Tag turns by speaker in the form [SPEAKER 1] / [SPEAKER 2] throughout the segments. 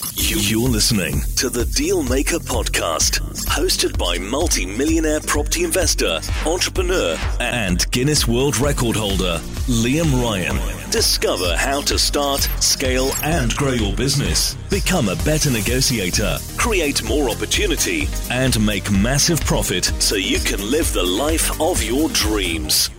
[SPEAKER 1] You're listening to the Dealmaker Podcast, hosted by multi millionaire property investor, entrepreneur, and Guinness World Record holder, Liam Ryan. Discover how to start, scale, and grow your business. Become a better negotiator, create more opportunity, and make massive profit so you can live the life of your dreams.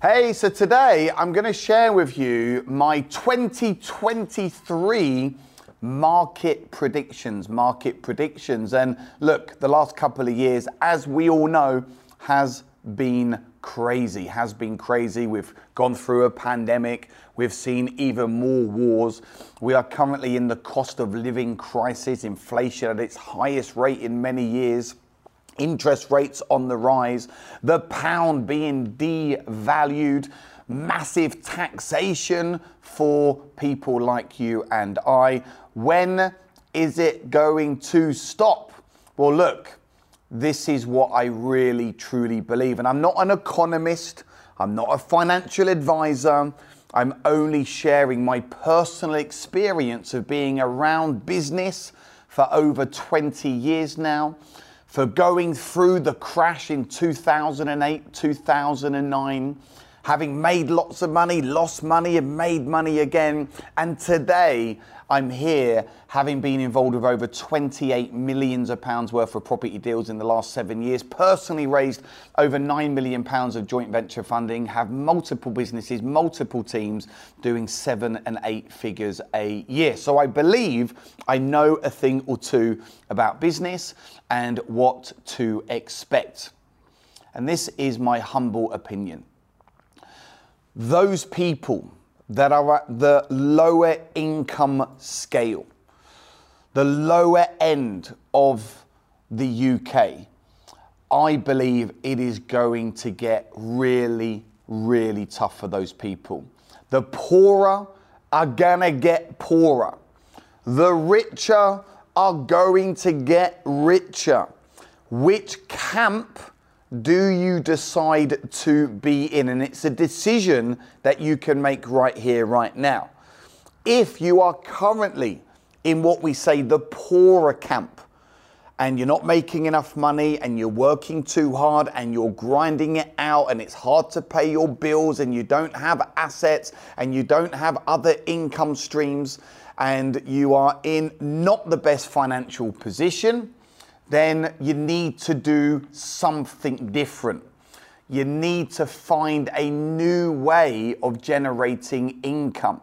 [SPEAKER 2] Hey, so today I'm going to share with you my 2023 market predictions. Market predictions. And look, the last couple of years, as we all know, has been crazy, has been crazy. We've gone through a pandemic, we've seen even more wars. We are currently in the cost of living crisis, inflation at its highest rate in many years interest rates on the rise, the pound being devalued, massive taxation for people like you and I. When is it going to stop? Well, look, this is what I really truly believe. And I'm not an economist, I'm not a financial advisor. I'm only sharing my personal experience of being around business for over 20 years now for going through the crash in 2008, 2009, having made lots of money, lost money, and made money again. And today, I'm here having been involved with over 28 millions of pounds worth of property deals in the last seven years, personally raised over 9 million pounds of joint venture funding, have multiple businesses, multiple teams doing seven and eight figures a year. So I believe I know a thing or two about business and what to expect. And this is my humble opinion. Those people that are at the lower income scale, the lower end of the UK, I believe it is going to get really, really tough for those people. The poorer are gonna get poorer. The richer are going to get richer. Which camp do you decide to be in? And it's a decision that you can make right here, right now. If you are currently in what we say the poorer camp, and you're not making enough money and you're working too hard and you're grinding it out and it's hard to pay your bills and you don't have assets and you don't have other income streams and you are in not the best financial position, then you need to do something different. You need to find a new way of generating income.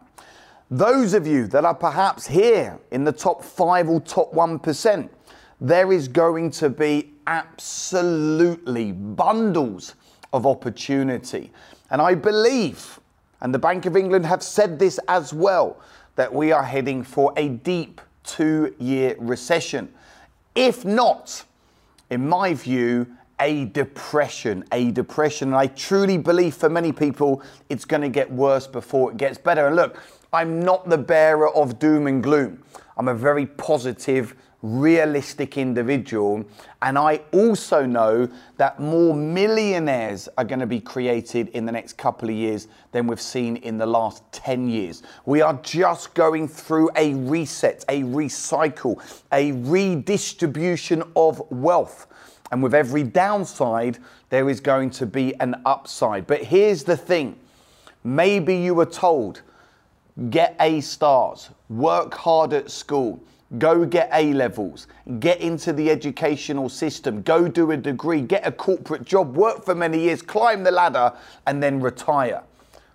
[SPEAKER 2] Those of you that are perhaps here in the top five or top 1%, there is going to be absolutely bundles of opportunity. And I believe, and the Bank of England have said this as well, that we are heading for a deep two year recession. If not, in my view, a depression, a depression. And I truly believe for many people, it's going to get worse before it gets better. And look, I'm not the bearer of doom and gloom. I'm a very positive, realistic individual. And I also know that more millionaires are going to be created in the next couple of years than we've seen in the last 10 years. We are just going through a reset, a recycle, a redistribution of wealth. And with every downside, there is going to be an upside. But here's the thing maybe you were told get A stars, work hard at school Go get A levels, get into the educational system, go do a degree, get a corporate job, work for many years, climb the ladder, and then retire.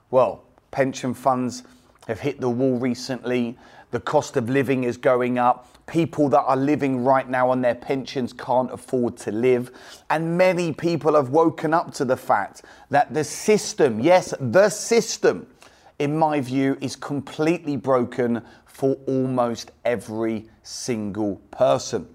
[SPEAKER 2] Well, pension funds have hit the wall recently. The cost of living is going up. People that are living right now on their pensions can't afford to live. And many people have woken up to the fact that the system, yes, the system, in my view, is completely broken for almost every single person.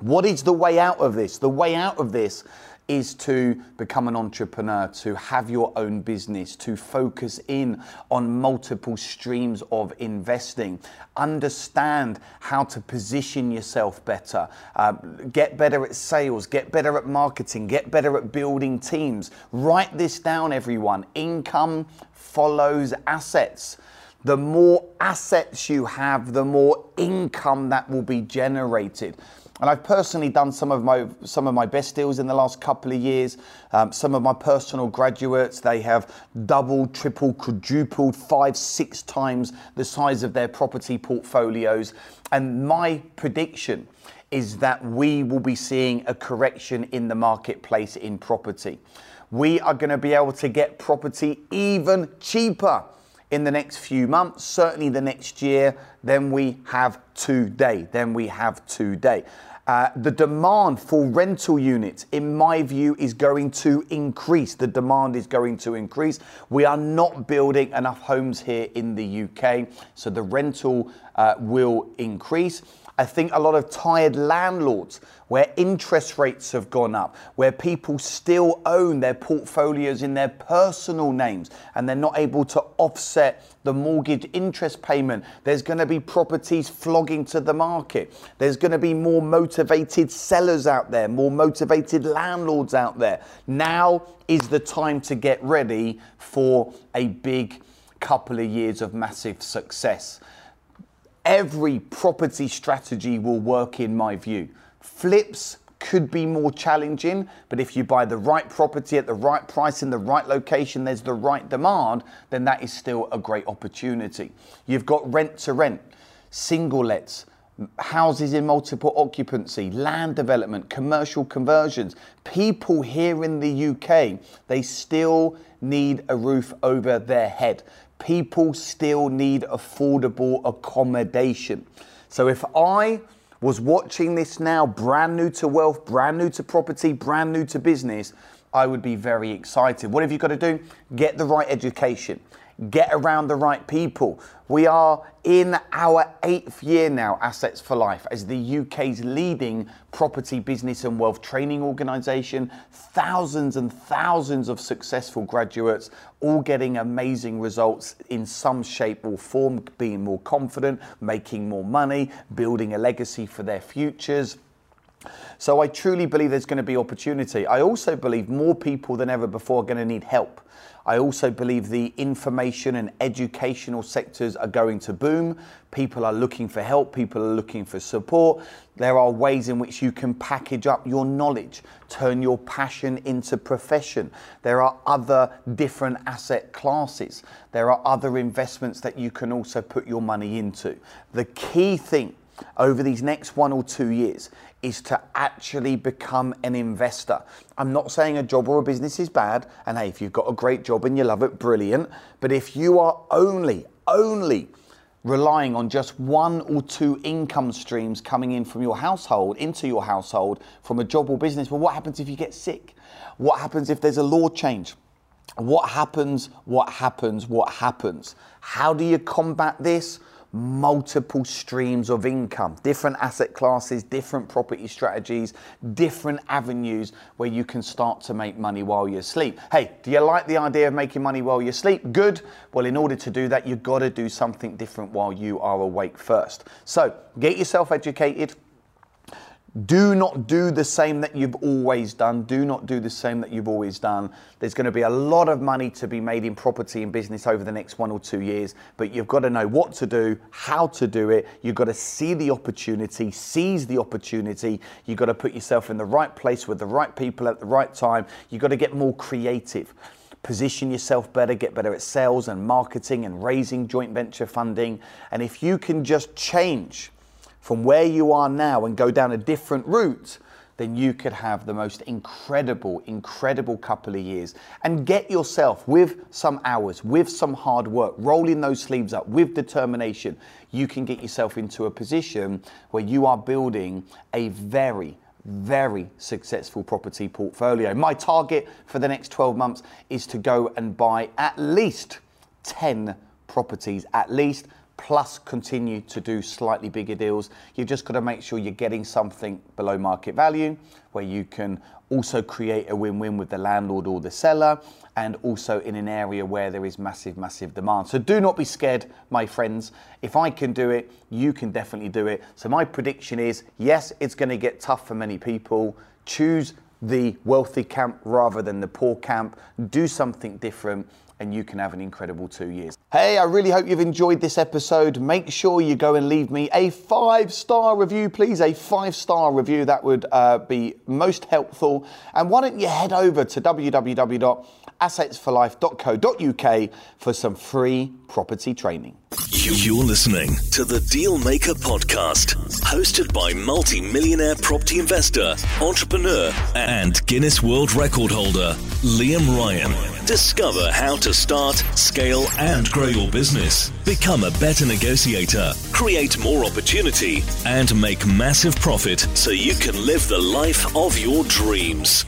[SPEAKER 2] What is the way out of this? The way out of this is to become an entrepreneur, to have your own business, to focus in on multiple streams of investing, understand how to position yourself better, uh, get better at sales, get better at marketing, get better at building teams. Write this down, everyone. Income follows assets. The more assets you have, the more income that will be generated. And I've personally done some of my some of my best deals in the last couple of years. Um, some of my personal graduates, they have doubled, tripled, quadrupled, five, six times the size of their property portfolios. And my prediction is that we will be seeing a correction in the marketplace in property. We are going to be able to get property even cheaper in the next few months, certainly the next year, then we have today. Then we have today. Uh, the demand for rental units, in my view, is going to increase. The demand is going to increase. We are not building enough homes here in the UK, so the rental uh, will increase. I think a lot of tired landlords where interest rates have gone up, where people still own their portfolios in their personal names and they're not able to offset the mortgage interest payment. There's going to be properties flogging to the market. There's going to be more motivated sellers out there, more motivated landlords out there. Now is the time to get ready for a big couple of years of massive success every property strategy will work in my view. Flips could be more challenging, but if you buy the right property at the right price in the right location, there's the right demand, then that is still a great opportunity. You've got rent to rent, single lets, houses in multiple occupancy, land development, commercial conversions. People here in the UK, they still need a roof over their head people still need affordable accommodation. So if I was watching this now, brand new to wealth, brand new to property, brand new to business, I would be very excited. What have you got to do? Get the right education get around the right people. We are in our eighth year now, Assets for Life, as the UK's leading property business and wealth training organisation. Thousands and thousands of successful graduates, all getting amazing results in some shape or form, being more confident, making more money, building a legacy for their futures. So I truly believe there's going to be opportunity. I also believe more people than ever before are going to need help. I also believe the information and educational sectors are going to boom. People are looking for help, people are looking for support. There are ways in which you can package up your knowledge, turn your passion into profession. There are other different asset classes. There are other investments that you can also put your money into. The key thing over these next one or two years is to actually become an investor. I'm not saying a job or a business is bad, and hey, if you've got a great job and you love it, brilliant. But if you are only, only relying on just one or two income streams coming in from your household, into your household, from a job or business, well, what happens if you get sick? What happens if there's a law change? What happens? What happens? What happens? How do you combat this? Multiple streams of income, different asset classes, different property strategies, different avenues where you can start to make money while you sleep. Hey, do you like the idea of making money while you sleep? Good. Well, in order to do that, you've got to do something different while you are awake first. So get yourself educated do not do the same that you've always done. Do not do the same that you've always done. There's going to be a lot of money to be made in property and business over the next one or two years, but you've got to know what to do, how to do it. You've got to see the opportunity, seize the opportunity. You've got to put yourself in the right place with the right people at the right time. You've got to get more creative position yourself better, get better at sales and marketing and raising joint venture funding. And if you can just change from where you are now and go down a different route, then you could have the most incredible, incredible couple of years and get yourself with some hours, with some hard work, rolling those sleeves up with determination. You can get yourself into a position where you are building a very, very successful property portfolio. My target for the next 12 months is to go and buy at least 10 properties, at least plus continue to do slightly bigger deals. You've just got to make sure you're getting something below market value where you can also create a win-win with the landlord or the seller and also in an area where there is massive, massive demand. So do not be scared, my friends. If I can do it, you can definitely do it. So my prediction is, yes, it's going to get tough for many people. Choose the wealthy camp rather than the poor camp. Do something different and you can have an incredible two years. Hey, I really hope you've enjoyed this episode. Make sure you go and leave me a five star review, please. A five star review, that would uh, be most helpful. And why don't you head over to www.assetsforlife.co.uk for some free property training.
[SPEAKER 1] You're listening to the Dealmaker podcast, hosted by multi millionaire property investor, entrepreneur, and Guinness World Record holder, Liam Ryan. Discover how to start, scale, and grow your business. Become a better negotiator, create more opportunity, and make massive profit so you can live the life of your dreams.